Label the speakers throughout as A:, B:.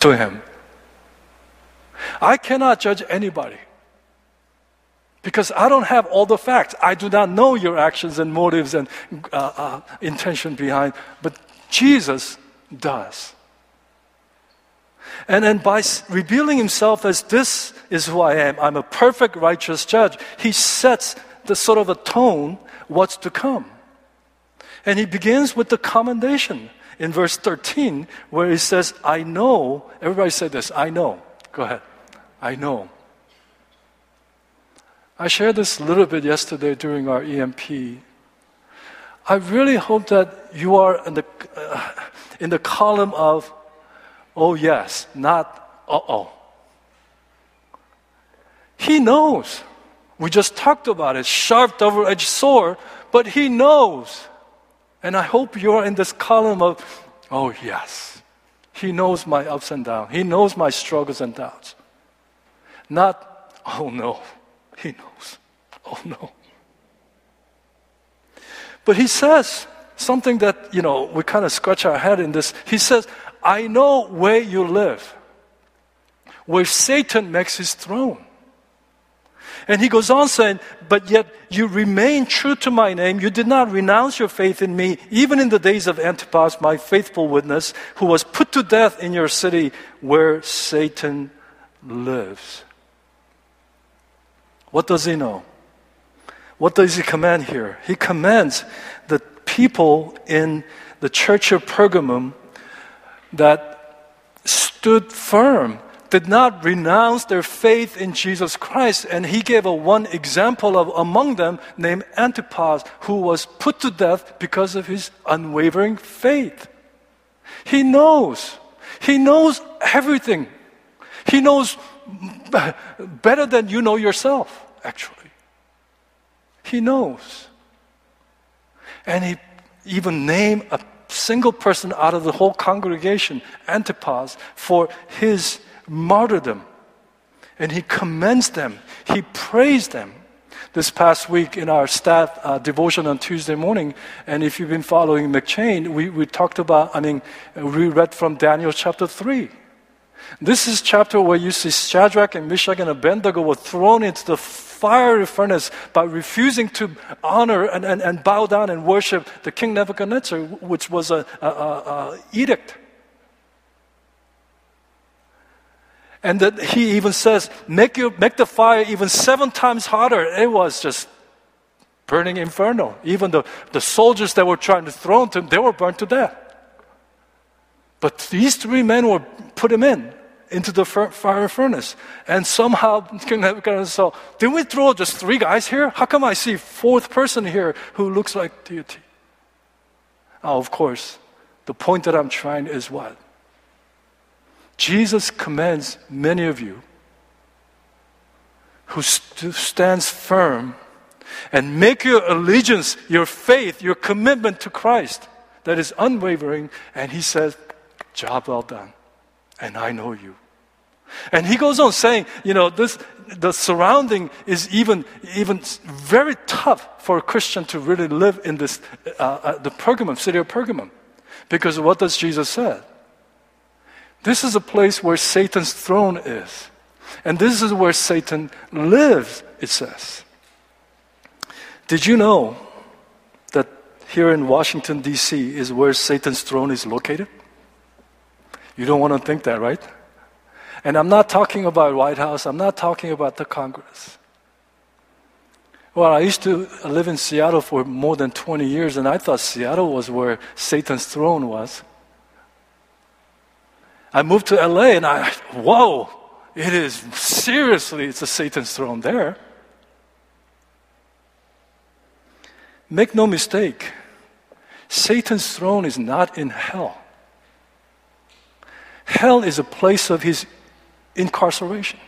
A: to him. I cannot judge anybody because I don't have all the facts. I do not know your actions and motives and uh, uh, intention behind, but Jesus does. And then by revealing himself as this is who I am, I'm a perfect righteous judge, he sets the sort of a tone what's to come. And he begins with the commendation in verse 13, where he says, I know. Everybody say this I know. Go ahead. I know. I shared this a little bit yesterday during our EMP. I really hope that you are in the, uh, in the column of, oh yes, not uh oh. He knows. We just talked about it, sharp double edged sword, but he knows. And I hope you're in this column of, oh yes. He knows my ups and downs. He knows my struggles and doubts. Not, oh no, he knows. Oh no. But he says something that, you know, we kind of scratch our head in this. He says, I know where you live, where Satan makes his throne. And he goes on saying, But yet you remain true to my name. You did not renounce your faith in me, even in the days of Antipas, my faithful witness, who was put to death in your city where Satan lives. What does he know? What does he command here? He commands the people in the church of Pergamum that stood firm did not renounce their faith in Jesus Christ. And he gave a one example of among them named Antipas, who was put to death because of his unwavering faith. He knows. He knows everything. He knows better than you know yourself, actually. He knows. And he even named a single person out of the whole congregation, Antipas, for his martyrdom. And he commends them, he praised them. This past week in our staff uh, devotion on Tuesday morning, and if you've been following M'Cheyne, we, we talked about, I mean, we read from Daniel chapter 3. This is chapter where you see Shadrach and Meshach and Abednego were thrown into the fiery furnace by refusing to honor and, and, and bow down and worship the king Nebuchadnezzar, which was an edict And that he even says, make, you, make the fire even seven times hotter. It was just burning inferno. Even the, the soldiers that were trying to throw into him, they were burned to death. But these three men were put him in, into the fire furnace. And somehow, King Nebuchadnezzar saw, did we throw just three guys here? How come I see fourth person here who looks like deity? Oh, of course, the point that I'm trying is what? Jesus commands many of you who st- stands firm and make your allegiance, your faith, your commitment to Christ that is unwavering. And he says, Job well done. And I know you. And he goes on saying, you know, this, the surrounding is even, even very tough for a Christian to really live in this, uh, uh, the Pergamum, city of Pergamum. Because what does Jesus say? This is a place where Satan's throne is. And this is where Satan lives, it says. Did you know that here in Washington, D.C., is where Satan's throne is located? You don't want to think that, right? And I'm not talking about White House, I'm not talking about the Congress. Well, I used to live in Seattle for more than 20 years, and I thought Seattle was where Satan's throne was. I moved to LA and I, whoa, it is seriously, it's a Satan's throne there. Make no mistake, Satan's throne is not in hell. Hell is a place of his incarceration.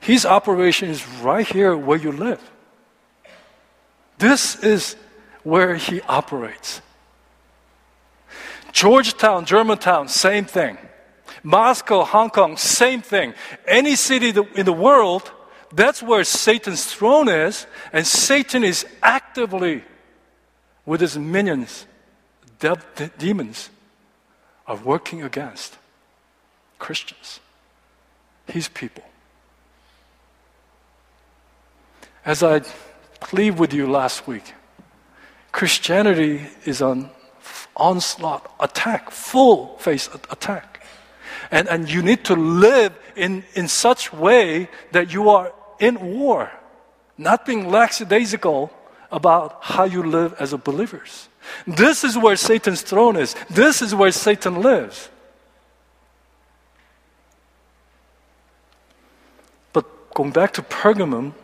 A: His operation is right here where you live. This is where he operates. Georgetown, Germantown, same thing. Moscow, Hong Kong, same thing. Any city in the world, that's where Satan's throne is, and Satan is actively, with his minions, de- demons, are working against. Christians, His people. As I plead with you last week, Christianity is on onslaught, attack, full face attack. And, and you need to live in, in such way that you are in war, not being lackadaisical about how you live as a believers. This is where Satan's throne is. This is where Satan lives. But going back to Pergamum,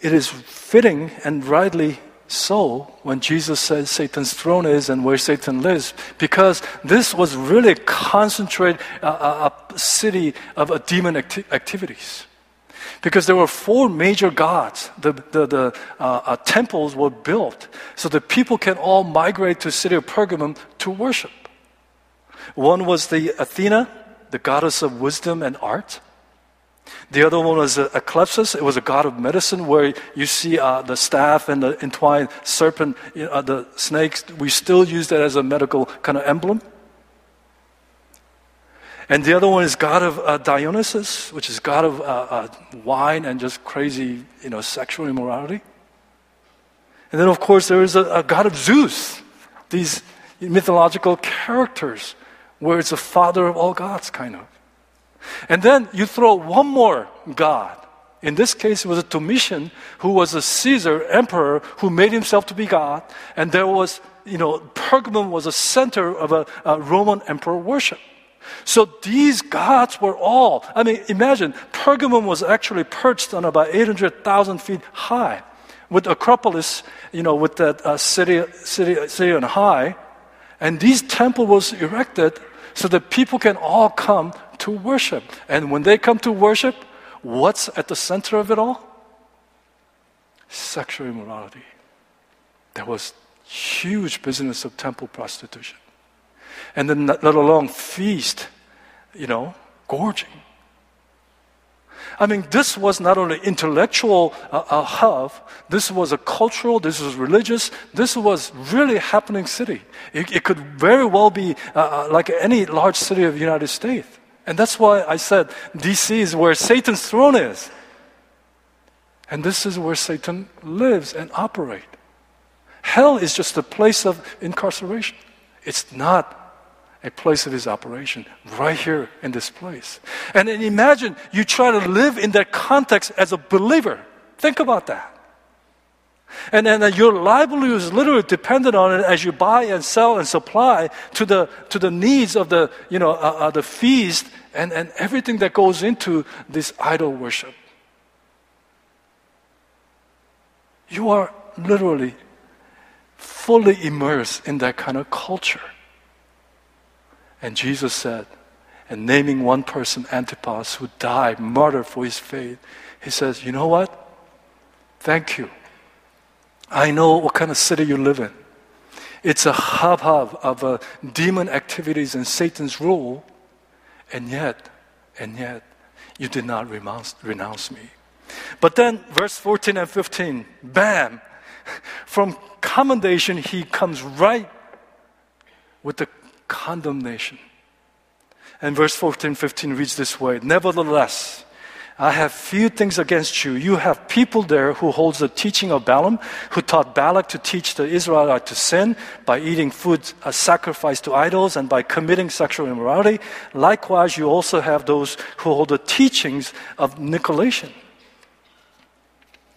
A: it is fitting and rightly so when Jesus says Satan's throne is and where Satan lives, because this was really concentrated uh, a city of uh, demon acti- activities. Because there were four major gods. The, the, the uh, uh, temples were built so the people can all migrate to the city of Pergamum to worship. One was the Athena, the goddess of wisdom and art. The other one was Asclepius. It was a god of medicine where you see uh, the staff and the entwined serpent, uh, the snakes. We still use that as a medical kind of emblem. And the other one is God of uh, Dionysus, which is God of uh, uh, wine and just crazy, you know, sexual immorality. And then, of course, there is a, a God of Zeus, these mythological characters, where it's the father of all gods, kind of. And then you throw one more God. In this case, it was a Domitian who was a Caesar emperor who made himself to be God. And there was, you know, Pergamum was a center of a, a Roman emperor worship. So these gods were all, I mean, imagine, Pergamum was actually perched on about 800,000 feet high with Acropolis, you know, with that uh, city, city, city on high. And this temple was erected so that people can all come to worship. And when they come to worship, what's at the center of it all? Sexual immorality. There was huge business of temple prostitution and then let alone feast, you know, gorging. I mean, this was not only intellectual uh, uh, hub, this was a cultural, this was religious, this was really happening city. It, it could very well be uh, uh like any large city of the United States. And that's why I said DC is where Satan's throne is. And this is where Satan lives and operates. Hell is just a place of incarceration. It's not a place of his operation right here in this place. And imagine you try to live in that context as a believer. Think about that. And then your livelihood is literally dependent on it as you buy and sell and supply to the, to the needs of the, you know, uh, uh, the feast and, and everything that goes into this idol worship. You are literally fully immersed in that kind of culture. And Jesus said, and naming one person, Antipas, who died, martyred for his faith, he says, You know what? Thank you. I know what kind of city you live in. It's a hub hub of uh, demon activities and Satan's rule, and yet, and yet, you did not renounce, renounce me. But then, verse 14 and 15, bam! From commendation, he comes right with the condemnation. And verse 14, 15 reads this way Nevertheless, I have few things against you. You have people there who holds the teaching of Balaam, who taught Balak to teach the Israelites to sin by eating food as sacrificed to idols and by committing sexual immorality. Likewise, you also have those who hold the teachings of Nicolaitan.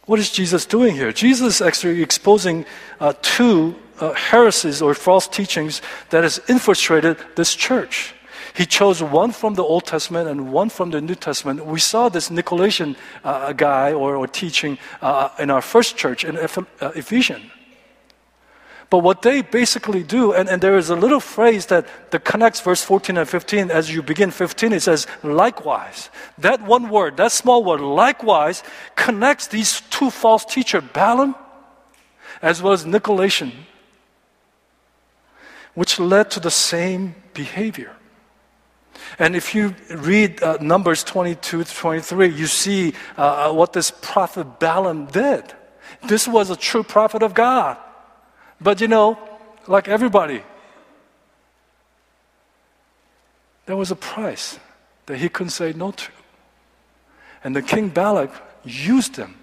A: What is Jesus doing here? Jesus is actually exposing uh, two uh, heresies or false teachings that has infiltrated this church. He chose one from the Old Testament and one from the New Testament. We saw this Nicolaitan uh, guy or, or teaching uh, in our first church in uh, Ephesians. But what they basically do, and, and there is a little phrase that, that connects verse 14 and 15. As you begin 15, it says, likewise. That one word, that small word, likewise, connects these two false teachers, Balaam as well as Nicolaitan which led to the same behavior. And if you read uh, Numbers 22 to 23, you see uh, uh, what this prophet Balaam did. This was a true prophet of God. But you know, like everybody, there was a price that he couldn't say no to. And the king Balak used them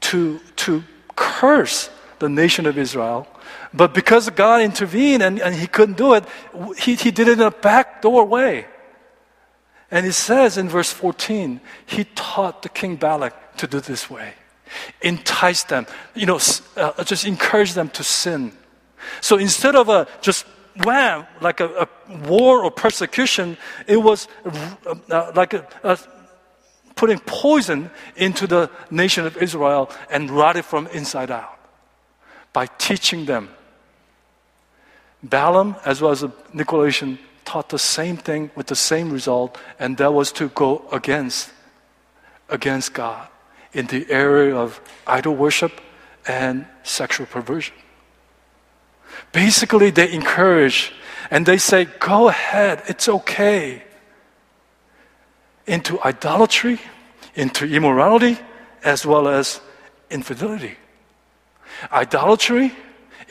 A: to, to curse the nation of Israel. But because God intervened and, and he couldn't do it, he, he did it in a backdoor way. And he says in verse 14, he taught the king Balak to do this way. Entice them, you know, uh, just encourage them to sin. So instead of a just wham, like a, a war or persecution, it was uh, like a, a putting poison into the nation of Israel and rot it from inside out by teaching them. Balaam, as well as the Nicolaitans, taught the same thing with the same result, and that was to go against, against God in the area of idol worship and sexual perversion. Basically, they encourage and they say, Go ahead, it's okay. Into idolatry, into immorality, as well as infidelity. Idolatry,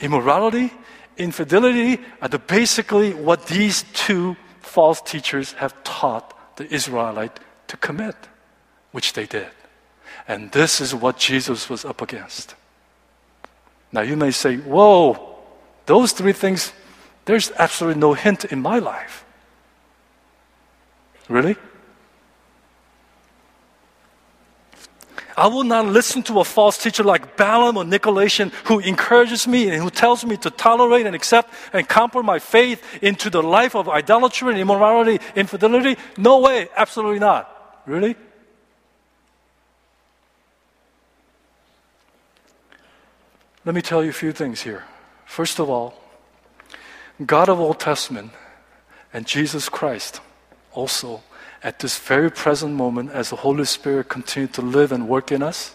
A: immorality, infidelity are basically what these two false teachers have taught the Israelite to commit, which they did. And this is what Jesus was up against. Now you may say, whoa, those three things, there's absolutely no hint in my life. Really? I will not listen to a false teacher like Balaam or Nicolaitan who encourages me and who tells me to tolerate and accept and compromise my faith into the life of idolatry and immorality, infidelity. No way, absolutely not. Really? Let me tell you a few things here. First of all, God of Old Testament and Jesus Christ also at this very present moment, as the Holy Spirit continues to live and work in us,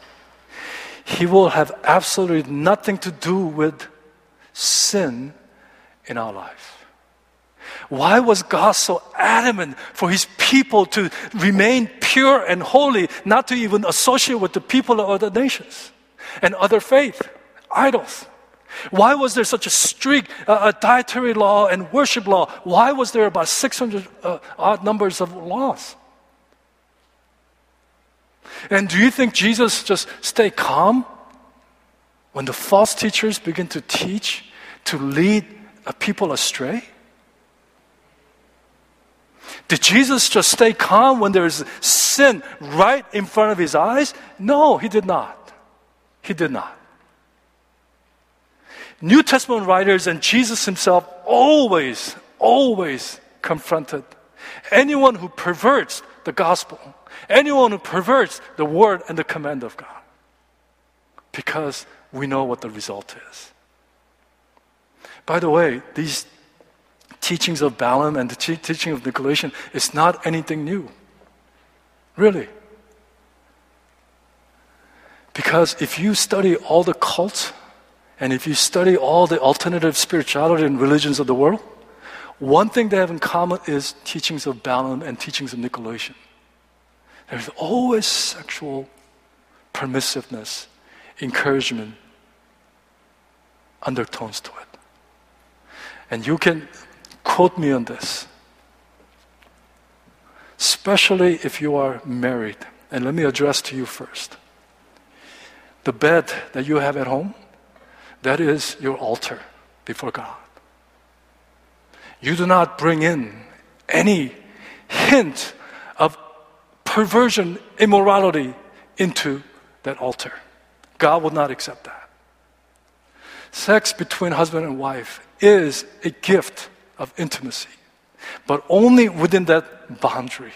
A: He will have absolutely nothing to do with sin in our life. Why was God so adamant for His people to remain pure and holy, not to even associate with the people of other nations and other faith, idols? Why was there such a strict uh, dietary law and worship law? Why was there about 600 uh, odd numbers of laws? And do you think Jesus just stay calm when the false teachers begin to teach to lead people astray? Did Jesus just stay calm when there is sin right in front of his eyes? No, he did not. He did not. New Testament writers and Jesus himself always, always confronted anyone who perverts the gospel, anyone who perverts the word and the command of God. Because we know what the result is. By the way, these teachings of Balaam and the teaching of Nicolaitan is not anything new. Really. Because if you study all the cults and if you study all the alternative spirituality and religions of the world, one thing they have in common is teachings of Balaam and teachings of Nicolaitan. There's always sexual permissiveness, encouragement, undertones to it. And you can quote me on this, especially if you are married. And let me address to you first. The bed that you have at home, that is your altar before God. You do not bring in any hint of perversion, immorality into that altar. God will not accept that. Sex between husband and wife is a gift of intimacy, but only within that boundary.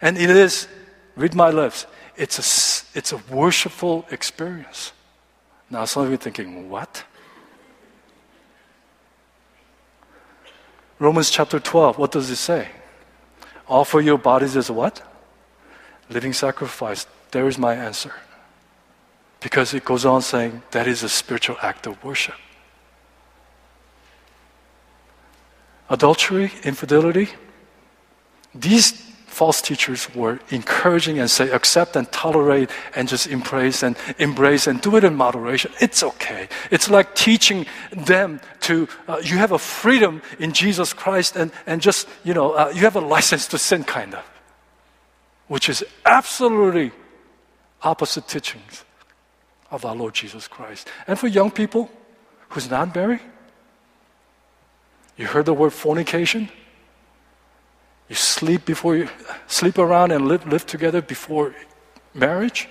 A: And it is, read my lips, it's a, it's a worshipful experience. Now, some of you are thinking, what? Romans chapter 12, what does it say? Offer your bodies as what? Living sacrifice. There is my answer. Because it goes on saying that is a spiritual act of worship. Adultery, infidelity, these false teachers were encouraging and say, accept and tolerate and just embrace and embrace and do it in moderation. It's okay. It's like teaching them to, uh, you have a freedom in Jesus Christ and, and just, you know, uh, you have a license to sin, kind of, which is absolutely opposite teachings of our Lord Jesus Christ. And for young people who's not married, you heard the word fornication? You sleep before you sleep around and live, live together before marriage.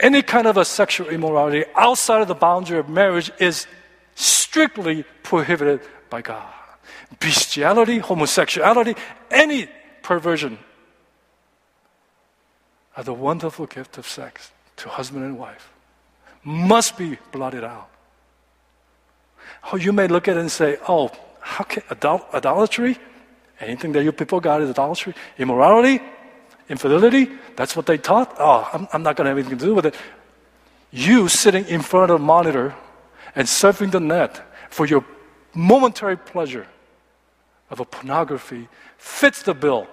A: Any kind of a sexual immorality outside of the boundary of marriage is strictly prohibited by God. Bestiality, homosexuality, any perversion of the wonderful gift of sex to husband and wife must be blotted out. Oh, you may look at it and say, oh, how can adul- idolatry? Anything that you people got is idolatry. Immorality, infidelity, that's what they taught. Oh, I'm, I'm not going to have anything to do with it. You sitting in front of a monitor and surfing the net for your momentary pleasure of a pornography fits the bill.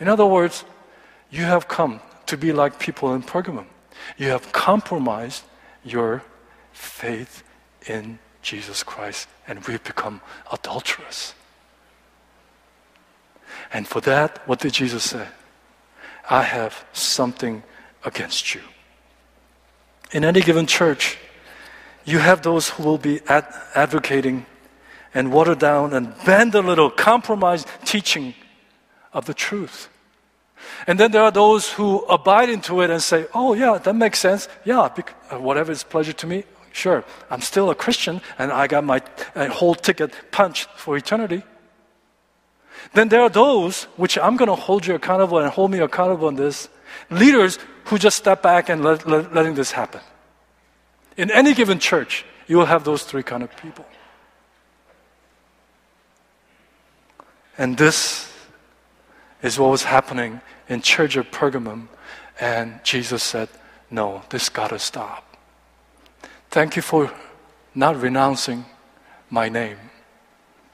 A: In other words, you have come to be like people in Pergamum. You have compromised your faith in Jesus Christ, and we've become adulterous. And for that, what did Jesus say? I have something against you. In any given church, you have those who will be ad- advocating and water down and bend a little, compromise teaching of the truth. And then there are those who abide into it and say, oh, yeah, that makes sense. Yeah, uh, whatever is pleasure to me, Sure, I'm still a Christian and I got my whole ticket punched for eternity. Then there are those, which I'm going to hold you accountable and hold me accountable on this, leaders who just step back and let, let, letting this happen. In any given church, you will have those three kind of people. And this is what was happening in church of Pergamum. And Jesus said, no, this got to stop. Thank you for not renouncing my name.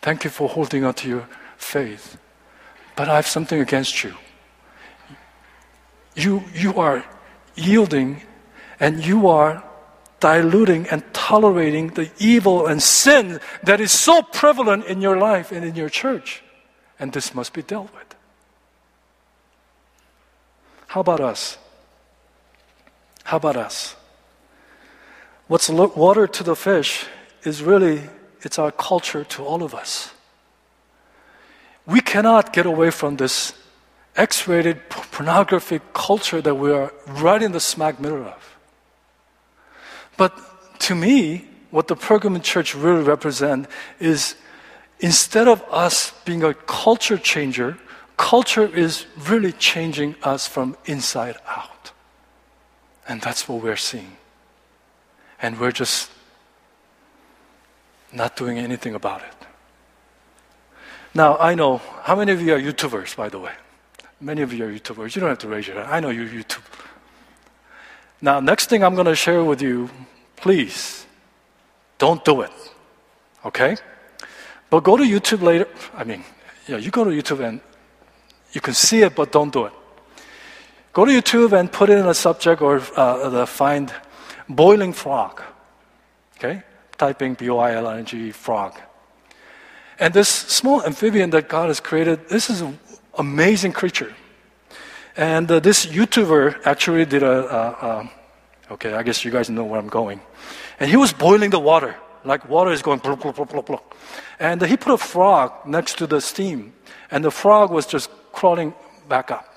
A: Thank you for holding on to your faith. But I have something against you. You, you are yielding and you are diluting and tolerating the evil and sin that is so prevalent in your life and in your church. And this must be dealt with. How about us? How about us? What's water to the fish is really, it's our culture to all of us. We cannot get away from this X rated pornography culture that we are right in the smack middle of. But to me, what the Pergamon church really represents is instead of us being a culture changer, culture is really changing us from inside out. And that's what we're seeing and we're just not doing anything about it. Now, I know, how many of you are YouTubers, by the way? Many of you are YouTubers. You don't have to raise your hand. I know you YouTube. Now, next thing I'm going to share with you, please don't do it. Okay? But go to YouTube later. I mean, yeah, you go to YouTube and you can see it, but don't do it. Go to YouTube and put in a subject or uh, the find boiling frog. Okay? Typing B O I L I N G frog. And this small amphibian that God has created, this is an amazing creature. And uh, this YouTuber actually did a, uh, uh, okay, I guess you guys know where I'm going. And he was boiling the water, like water is going blah, blah, blah, blah. And he put a frog next to the steam, and the frog was just crawling back up.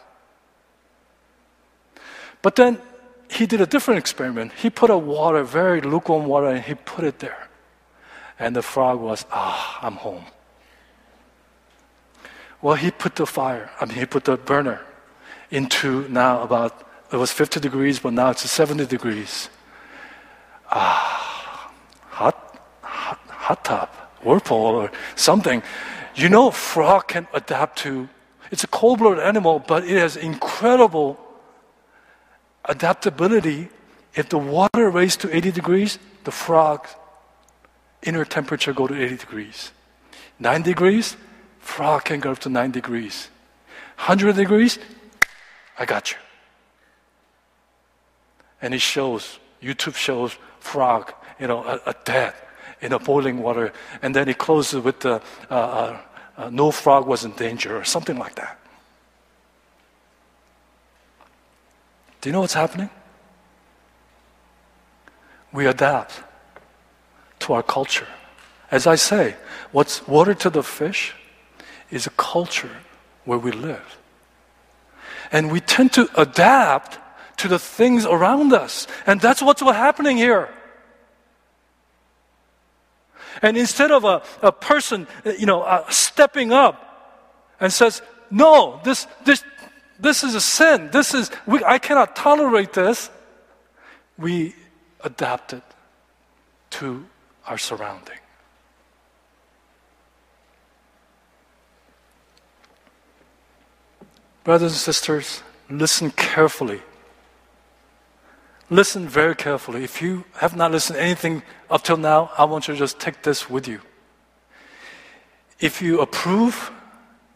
A: But then he did a different experiment. He put a water, very lukewarm water, and he put it there. And the frog was, ah, I'm home. Well, he put the fire, I mean, he put the burner into now about, it was 50 degrees, but now it's 70 degrees. Ah, hot, hot, hot tub, whirlpool, or something. You know, frog can adapt to, it's a cold-blooded animal, but it has incredible adaptability, if the water raised to 80 degrees, the frog's inner temperature go to 80 degrees. 9 degrees, frog can go up to 9 degrees. 100 degrees, I got you. And it shows, YouTube shows frog, you know, a, a dead in a boiling water. And then he closes with the uh, uh, uh, no frog was in danger or something like that. Do you know what's happening? We adapt to our culture. As I say, what's water to the fish is a culture where we live. And we tend to adapt to the things around us. And that's what's happening here. And instead of a, a person, you know, uh, stepping up and says, no, this, this, this is a sin. This is, we, I cannot tolerate this. We adapt it to our surrounding. Brothers and sisters, listen carefully. Listen very carefully. If you have not listened anything up till now, I want you to just take this with you. If you approve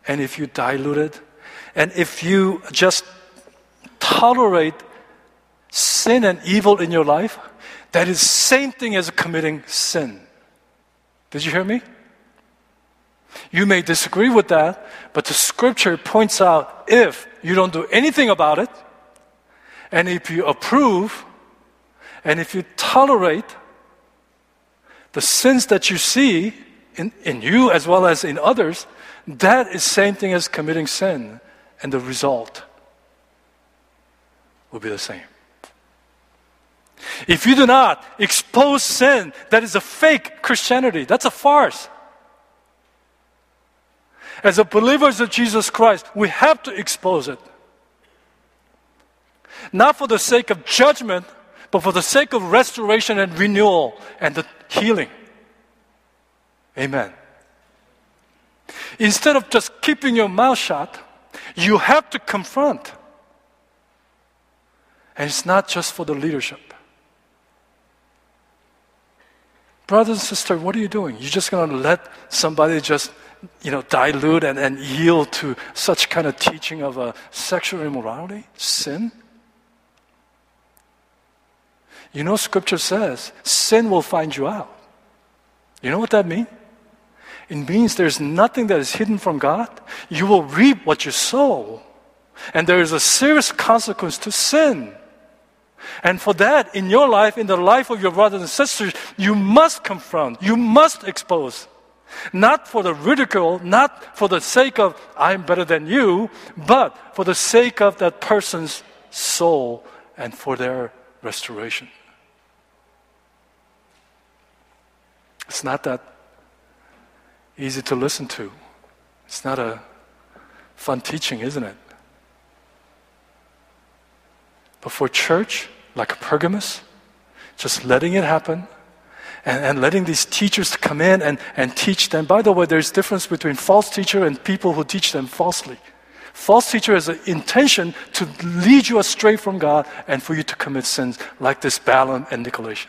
A: and if you dilute it, and if you just tolerate sin and evil in your life, that is same thing as committing sin. Did you hear me? You may disagree with that, but the scripture points out if you don't do anything about it, and if you approve, and if you tolerate the sins that you see in, in you as well as in others, that is same thing as committing sin, and the result will be the same. If you do not expose sin, that is a fake Christianity. That's a farce. As a believers of Jesus Christ, we have to expose it. Not for the sake of judgment, but for the sake of restoration and renewal and the healing. Amen. Instead of just keeping your mouth shut, you have to confront. And it's not just for the leadership. Brothers and sisters, what are you doing? You're just going to let somebody just you know, dilute and, and yield to such kind of teaching of uh, sexual immorality, sin? You know, Scripture says sin will find you out. You know what that means? It means there's nothing that is hidden from God. You will reap what you sow. And there is a serious consequence to sin. And for that, in your life, in the life of your brothers and sisters, you must confront, you must expose. Not for the ridicule, not for the sake of I'm better than you, but for the sake of that person's soul and for their restoration. It's not that easy to listen to. It's not a fun teaching, isn't it? But for church, like Pergamos, just letting it happen, and, and letting these teachers come in and, and teach them. By the way, there's difference between false teacher and people who teach them falsely. False teacher has an intention to lead you astray from God and for you to commit sins like this Balaam and Nicolaitan.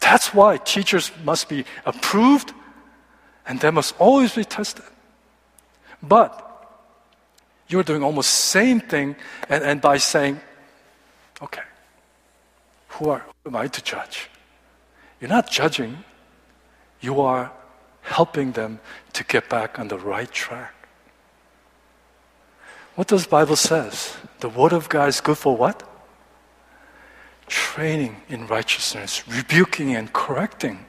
A: That's why teachers must be approved and they must always be tested. But you're doing almost same thing and, and by saying, okay, who, are, who am I to judge? You're not judging, you are helping them to get back on the right track. What does Bible says? The word of God is good for what? Training in righteousness, rebuking and correcting,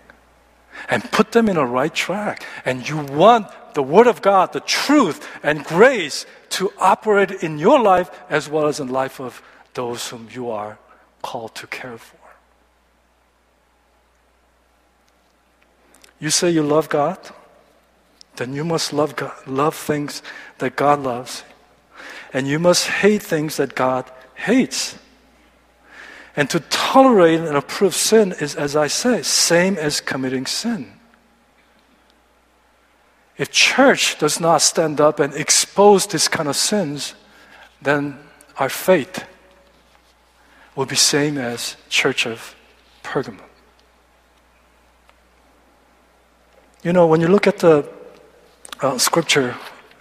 A: and put them in a right track. And you want the word of God, the truth and grace to operate in your life as well as in the life of those whom you are called to care for. You say you love God? Then you must love God, love things that God loves. And you must hate things that God hates. And to tolerate and approve sin is, as I say, same as committing sin. If church does not stand up and expose this kind of sins, then our faith will be same as church of Pergamum. You know, when you look at the uh, scripture,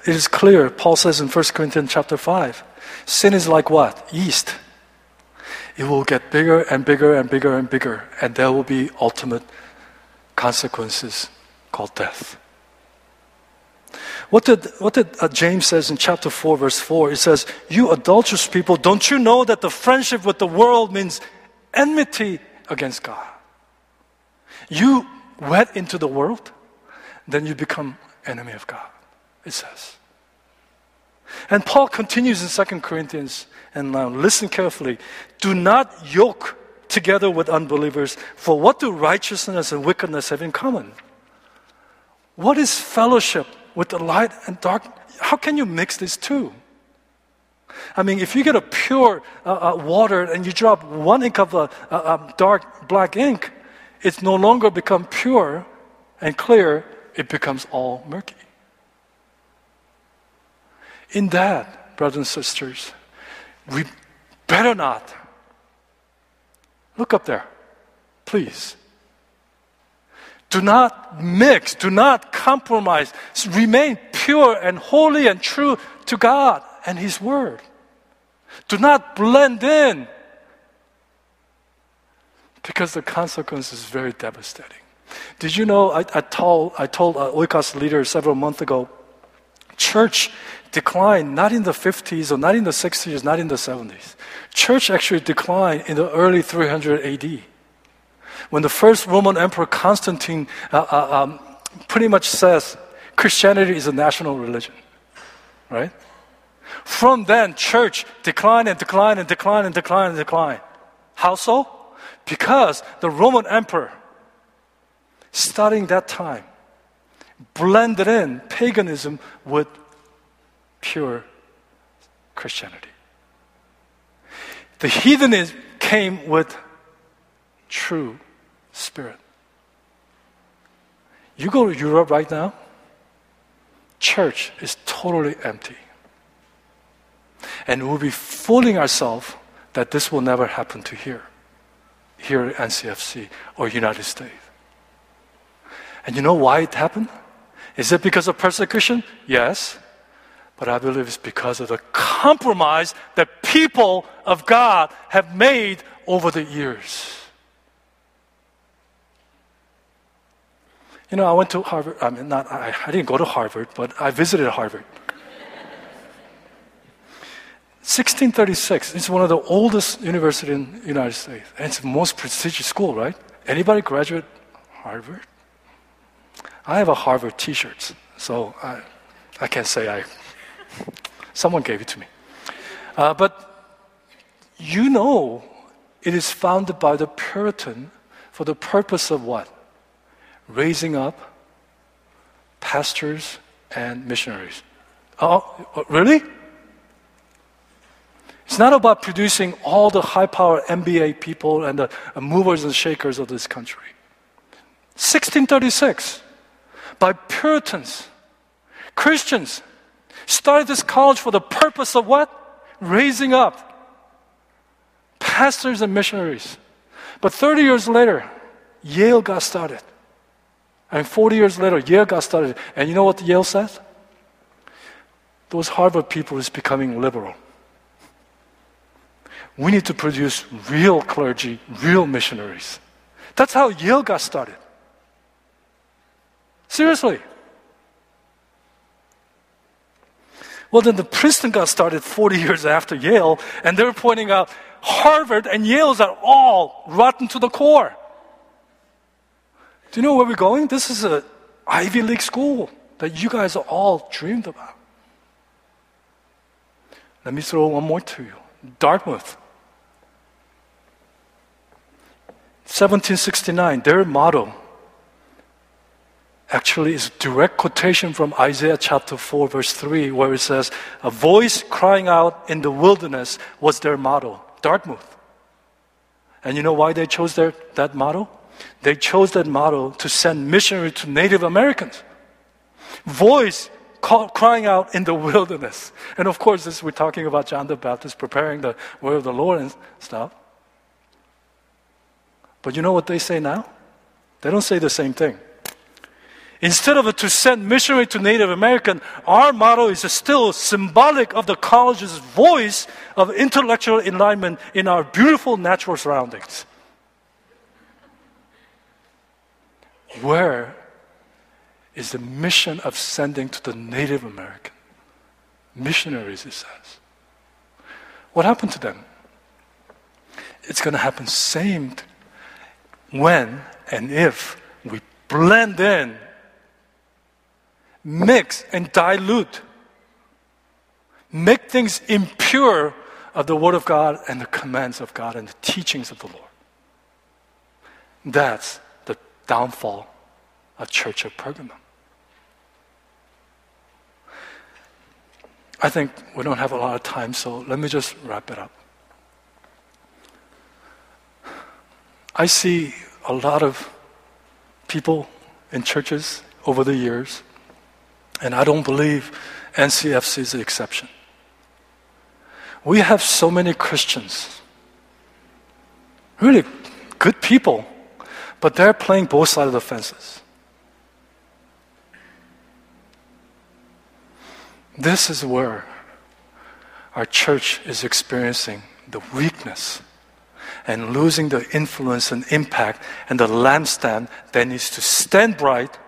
A: it is clear. Paul says in 1 Corinthians chapter 5 sin is like what? Yeast. It will get bigger and bigger and bigger and bigger, and there will be ultimate consequences called death. What did, what did uh, James says in chapter 4, verse 4? He says, You adulterous people, don't you know that the friendship with the world means enmity against God? You went into the world, then you become enemy of God, it says. And Paul continues in 2 Corinthians, and now listen carefully. Do not yoke together with unbelievers, for what do righteousness and wickedness have in common? What is fellowship with the light and dark? How can you mix these two? I mean, if you get a pure uh, uh, water and you drop one ink of a, dark black ink, it's no longer become pure and clear, it becomes all murky. In that, brothers and sisters, we better not. Look up there, please. Do not mix, do not compromise. Remain pure and holy and true to God and His Word. Do not blend in because the consequence is very devastating. Did you know? I, I told I told uh, Oikos leader several months ago. Church declined not in the 50s or not in the 60s, not in the 70s. Church actually declined in the early 300 AD, when the first Roman Emperor Constantine uh, uh, um, pretty much says Christianity is a national religion, right? From then, church declined and declined and declined and declined and declined. How so? Because the Roman emperor, starting that time, blended in paganism with pure Christianity. The heathenism came with true spirit. You go to Europe right now, church is totally empty. And we'll be fooling ourselves that this will never happen to here here at NCFC or United States. And you know why it happened? Is it because of persecution? Yes. But I believe it's because of the compromise that people of God have made over the years. You know, I went to Harvard. I mean, not I, I didn't go to Harvard, but I visited Harvard. 1636. It's one of the oldest universities in the United States. And it's the most prestigious school, right? Anybody graduate Harvard? I have a Harvard t-shirt, so I, I can't say I, someone gave it to me. Uh, but you know it is founded by the Puritan for the purpose of what? Raising up pastors and missionaries. Oh, really? It's not about producing all the high power MBA people and the movers and shakers of this country. 1636, by Puritans, Christians, started this college for the purpose of what? Raising up pastors and missionaries. But 30 years later, Yale got started. And 40 years later, Yale got started. And you know what Yale says? Those Harvard people is becoming liberal we need to produce real clergy, real missionaries. That's how Yale got started. Seriously. Well, then the Princeton got started 40 years after Yale, and they were pointing out Harvard and Yale's are all rotten to the core. Do you know where we're going? This is an Ivy League school that you guys all dreamed about. Let me throw one more to you Dartmouth. 1769, their motto actually is a direct quotation from Isaiah chapter 4, verse 3, where it says, A voice crying out in the wilderness was their motto, Dartmouth. And you know why they chose their, that motto? They chose that motto to send missionaries to Native Americans. Voice call, crying out in the wilderness. And of course, this, we're talking about John the Baptist preparing the way of the Lord and stuff. But you know what they say now? They don't say the same thing. Instead of to send missionary to Native American, our motto is still symbolic of the college's voice of intellectual enlightenment in our beautiful natural surroundings. Where is the mission of sending to the Native American? Missionaries, it says. What happened to them? It's going to happen same when and if we blend in mix and dilute, make things impure of the Word of God and the commands of God and the teachings of the Lord. That's the downfall of Church of Pergamum. I think we don't have a lot of time, so let me just wrap it up. I see a lot of people in churches over the years and I don't believe NCFC is the exception. We have so many Christians, really good people, but they're playing both sides of the fences. This is where our church is experiencing the weakness and losing the influence and impact and the lampstand that needs to stand bright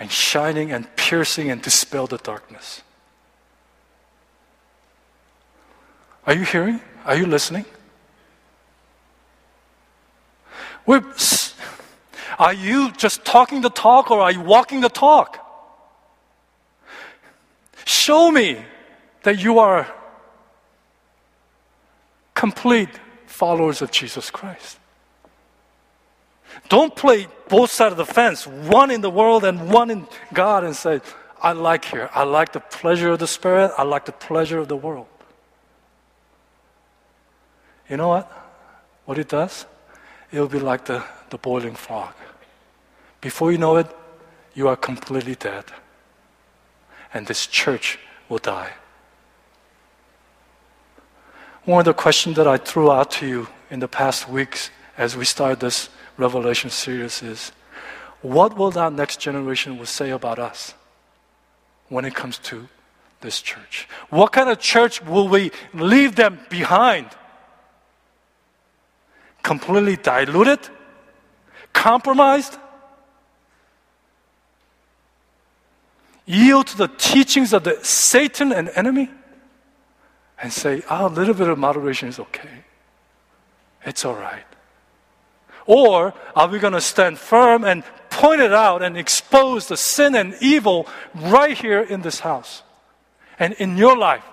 A: and shining and piercing and dispel the darkness. Are you hearing? Are you listening? We're, are you just talking the talk or are you walking the talk? Show me that you are complete followers of Jesus Christ. Don't play both sides of the fence, one in the world and one in God, and say, I like here. I like the pleasure of the Spirit. I like the pleasure of the world. You know what? What it does? It'll be like the, the boiling frog. Before you know it, you are completely dead. And this church will die. One of the questions that I threw out to you in the past weeks as we started this Revelation series is what will that next generation will say about us when it comes to this church? What kind of church will we leave them behind? Completely diluted? Compromised? Yield to the teachings of the Satan and enemy? And say, ah, a little bit of moderation is okay. It's all right. Or are we going to stand firm and point it out and expose the sin and evil right here in this house and in your life?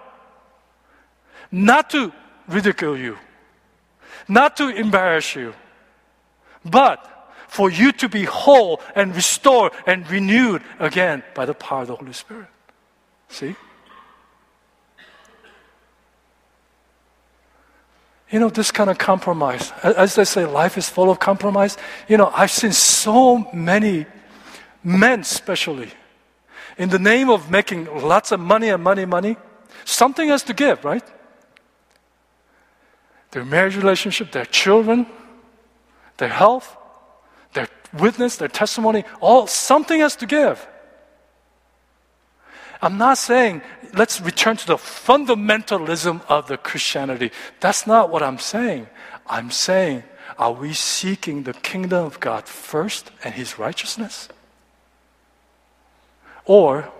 A: Not to ridicule you, not to embarrass you, but for you to be whole and restored and renewed again by the power of the Holy Spirit. See? You know, this kind of compromise. As they say, life is full of compromise. You know, I've seen so many men, especially, in the name of making lots of money and money, money, something has to give, right? Their marriage relationship, their children, their health, their witness, their testimony, all something has to give. I'm not saying let's return to the fundamentalism of the Christianity. That's not what I'm saying. I'm saying, are we seeking the kingdom of God first and his righteousness? Or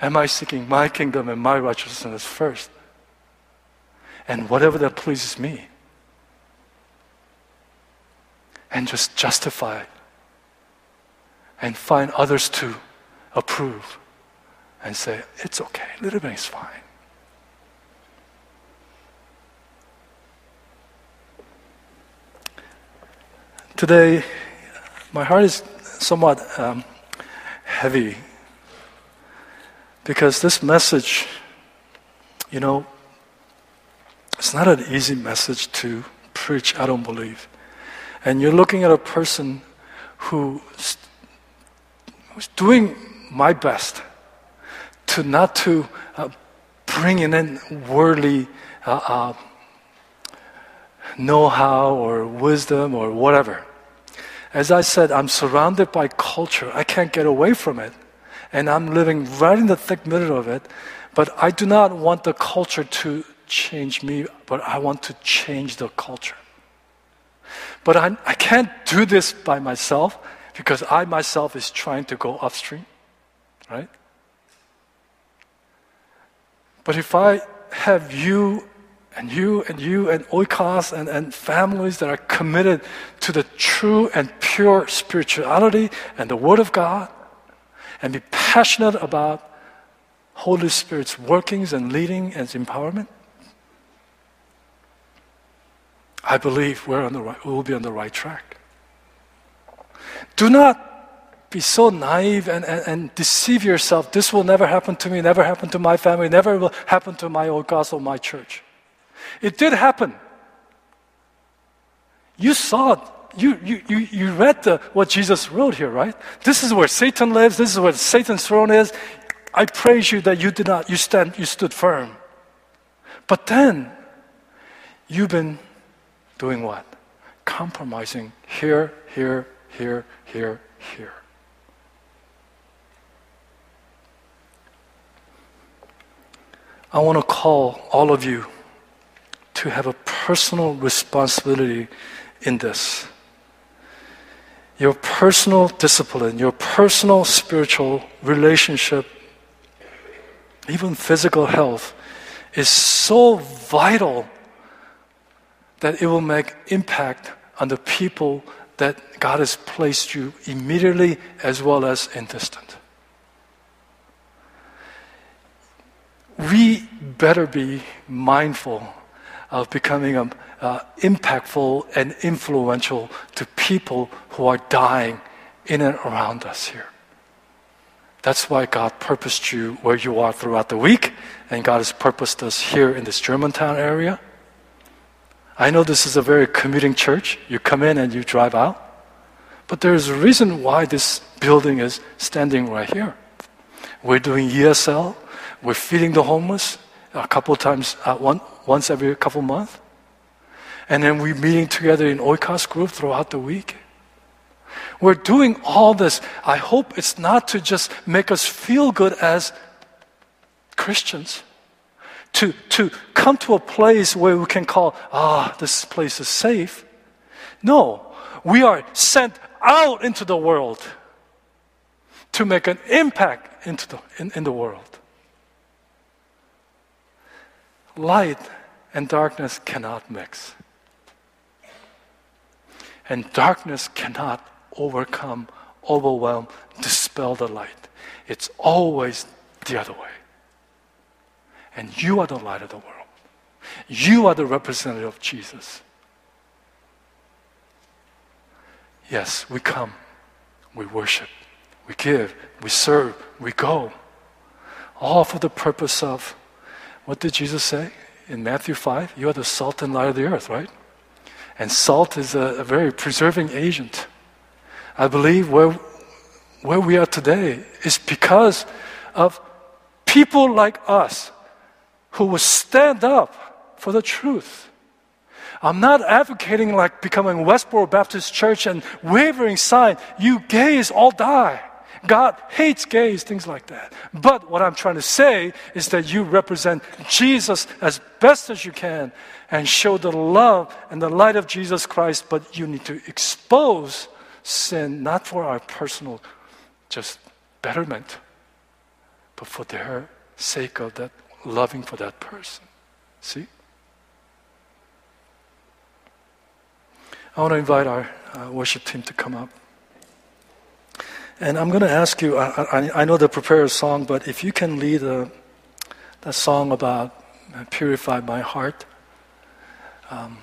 A: am I seeking my kingdom and my righteousness first? And whatever that pleases me. And just justify and find others to approve and say, it's okay, a little bit is fine. Today, my heart is somewhat um, heavy because this message, you know, it's not an easy message to preach, I don't believe. And you're looking at a person who who's doing my best to not to uh, bring in worldly uh, uh, know-how or wisdom or whatever. As I said, I'm surrounded by culture. I can't get away from it. And I'm living right in the thick middle of it. But I do not want the culture to change me, but I want to change the culture. But I, I can't do this by myself because I myself is trying to go upstream, right? But if I have you and you and you and oikos and, and families that are committed to the true and pure spirituality and the Word of God and be passionate about Holy Spirit's workings and leading and empowerment, I believe we're on the right, we will be on the right track. Do not be so naive and, and, and, deceive yourself. This will never happen to me, never happen to my family, never will happen to my old gospel, my church. It did happen. You saw it. You, you, you, you read the, what Jesus wrote here, right? This is where Satan lives. This is where Satan's throne is. I praise you that you did not, you stand, you stood firm. But then, you've been doing what? Compromising here, here, here, here, here. I want to call all of you to have a personal responsibility in this. Your personal discipline, your personal spiritual relationship, even physical health, is so vital that it will make impact on the people that God has placed you immediately as well as in distant. We better be mindful of becoming um, uh, impactful and influential to people who are dying in and around us here. That's why God purposed you where you are throughout the week, and God has purposed us here in this Germantown area. I know this is a very commuting church. You come in and you drive out. But there's a reason why this building is standing right here. We're doing ESL, we're feeding the homeless a couple times, uh, one, once every couple months. And then we're meeting together in Oikos group throughout the week. We're doing all this. I hope it's not to just make us feel good as Christians. To, to come to a place where we can call, ah, this place is safe. No, we are sent out into the world to make an impact into the, in, in the world. Light and darkness cannot mix. And darkness cannot overcome, overwhelm, dispel the light. It's always the other way. And you are the light of the world. You are the representative of Jesus. Yes, we come, we worship, we give, we serve, we go. All for the purpose of what did Jesus say in Matthew 5? You are the salt and light of the earth, right? And salt is a, a very preserving agent. I believe where, where we are today is because of people like us who will stand up for the truth. I'm not advocating like becoming Westboro Baptist Church and wavering sign, you gays all die. God hates gays, things like that. But what I'm trying to say is that you represent Jesus as best as you can and show the love and the light of Jesus Christ, but you need to expose sin not for our personal just betterment, but for their sake of that loving for that person. See? I want to invite our uh, worship team to come up. And I'm going to ask you, I, I, I know the prepare a song, but if you can lead a, a song about uh, Purify My Heart. Um,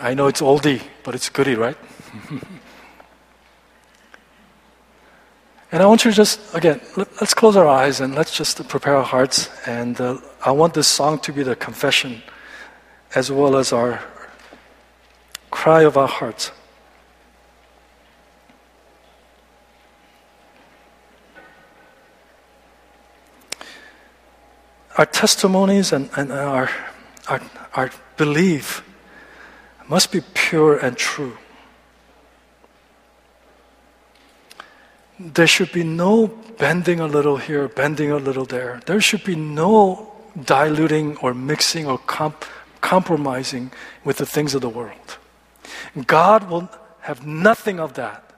A: I know it's oldie, but it's goodie, right? and I want you to just, again, let, us close our eyes and let's just prepare our hearts. And uh, I want this song to be the confession as well as our cry of our hearts. Our testimonies and, and our, our, our belief must be pure and true. there should be no bending a little here, bending a little there. There should be no diluting or mixing or comp- compromising with the things of the world. God will have nothing of that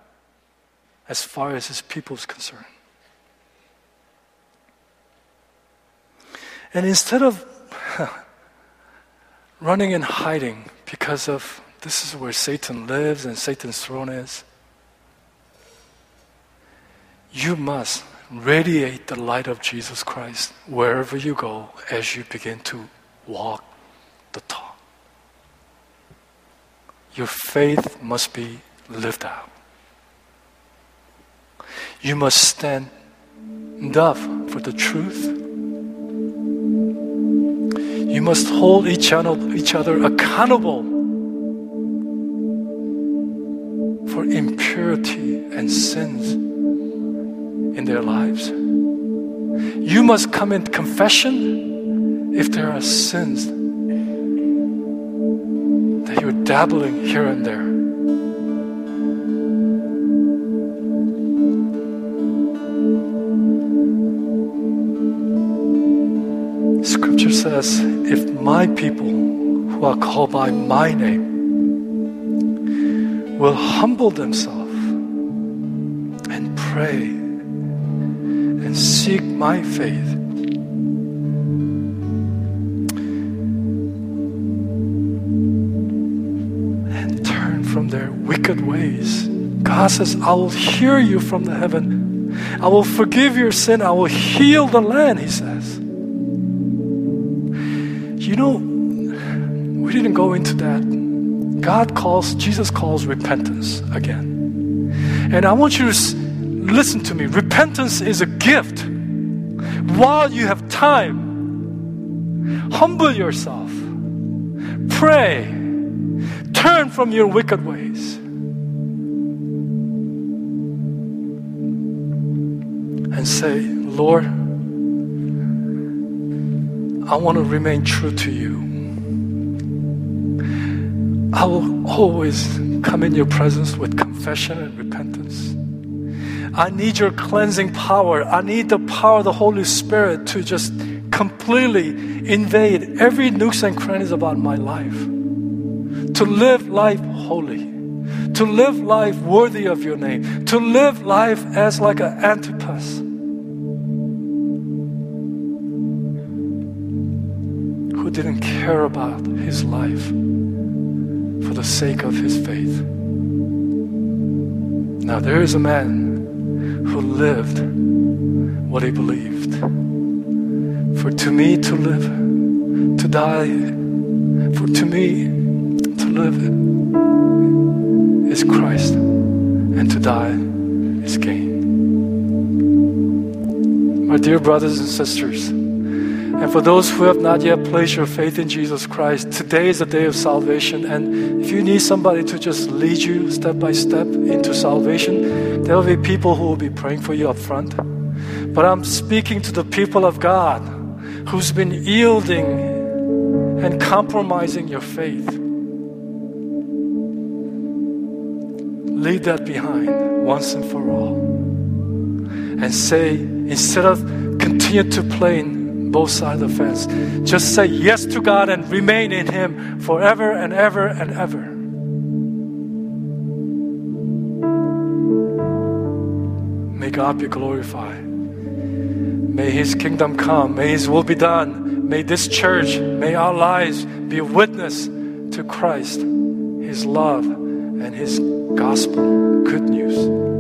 A: as far as his people is concerned. And instead of running and hiding because of this is where Satan lives and Satan's throne is, you must radiate the light of Jesus Christ wherever you go as you begin to walk the talk. Your faith must be lived out. You must stand up for the truth. You must hold each other, accountable for impurity and sins in their lives. You must come in confession if there are sins that you're dabbling here and there. Scripture says, if my people who are called by my name will humble themselves and pray and seek my faith, and turn from their wicked ways. God says, I will hear you from the heaven. I will forgive your sin. I will heal the land, He says. You know, we didn't go into that. God calls, Jesus calls repentance again. And I want you to listen to me. Repentance is a gift. While you have time, humble yourself, pray, turn from your wicked ways. And say, Lord, I want to remain true to you. I will always come in your presence with confession and repentance. I need your cleansing power. I need the power of the Holy Spirit to just completely invade every nooks and crannies about my life. To live life holy. To live life worthy of your name. To live life as like an Antipas. Didn't care about his life for the sake of his faith. Now there is a man who lived what he believed. For to me to live, to die, for to me to live is Christ, and to die is gain. My dear brothers and sisters, and for those who have not yet placed your faith in Jesus Christ, today is the day of salvation. And if you need somebody to just lead you step by step into salvation, there will be people who will be praying for you up front. But I'm speaking to the people of God who's been yielding and compromising your faith. Leave that behind once and for all. And say, instead of continue to play in both sides of the fence. Just say yes to God and remain in Him forever and ever and ever. May God be glorified. May His kingdom come. May His will be done. May this church, may our lives be a witness to Christ, His love, and His gospel, good news.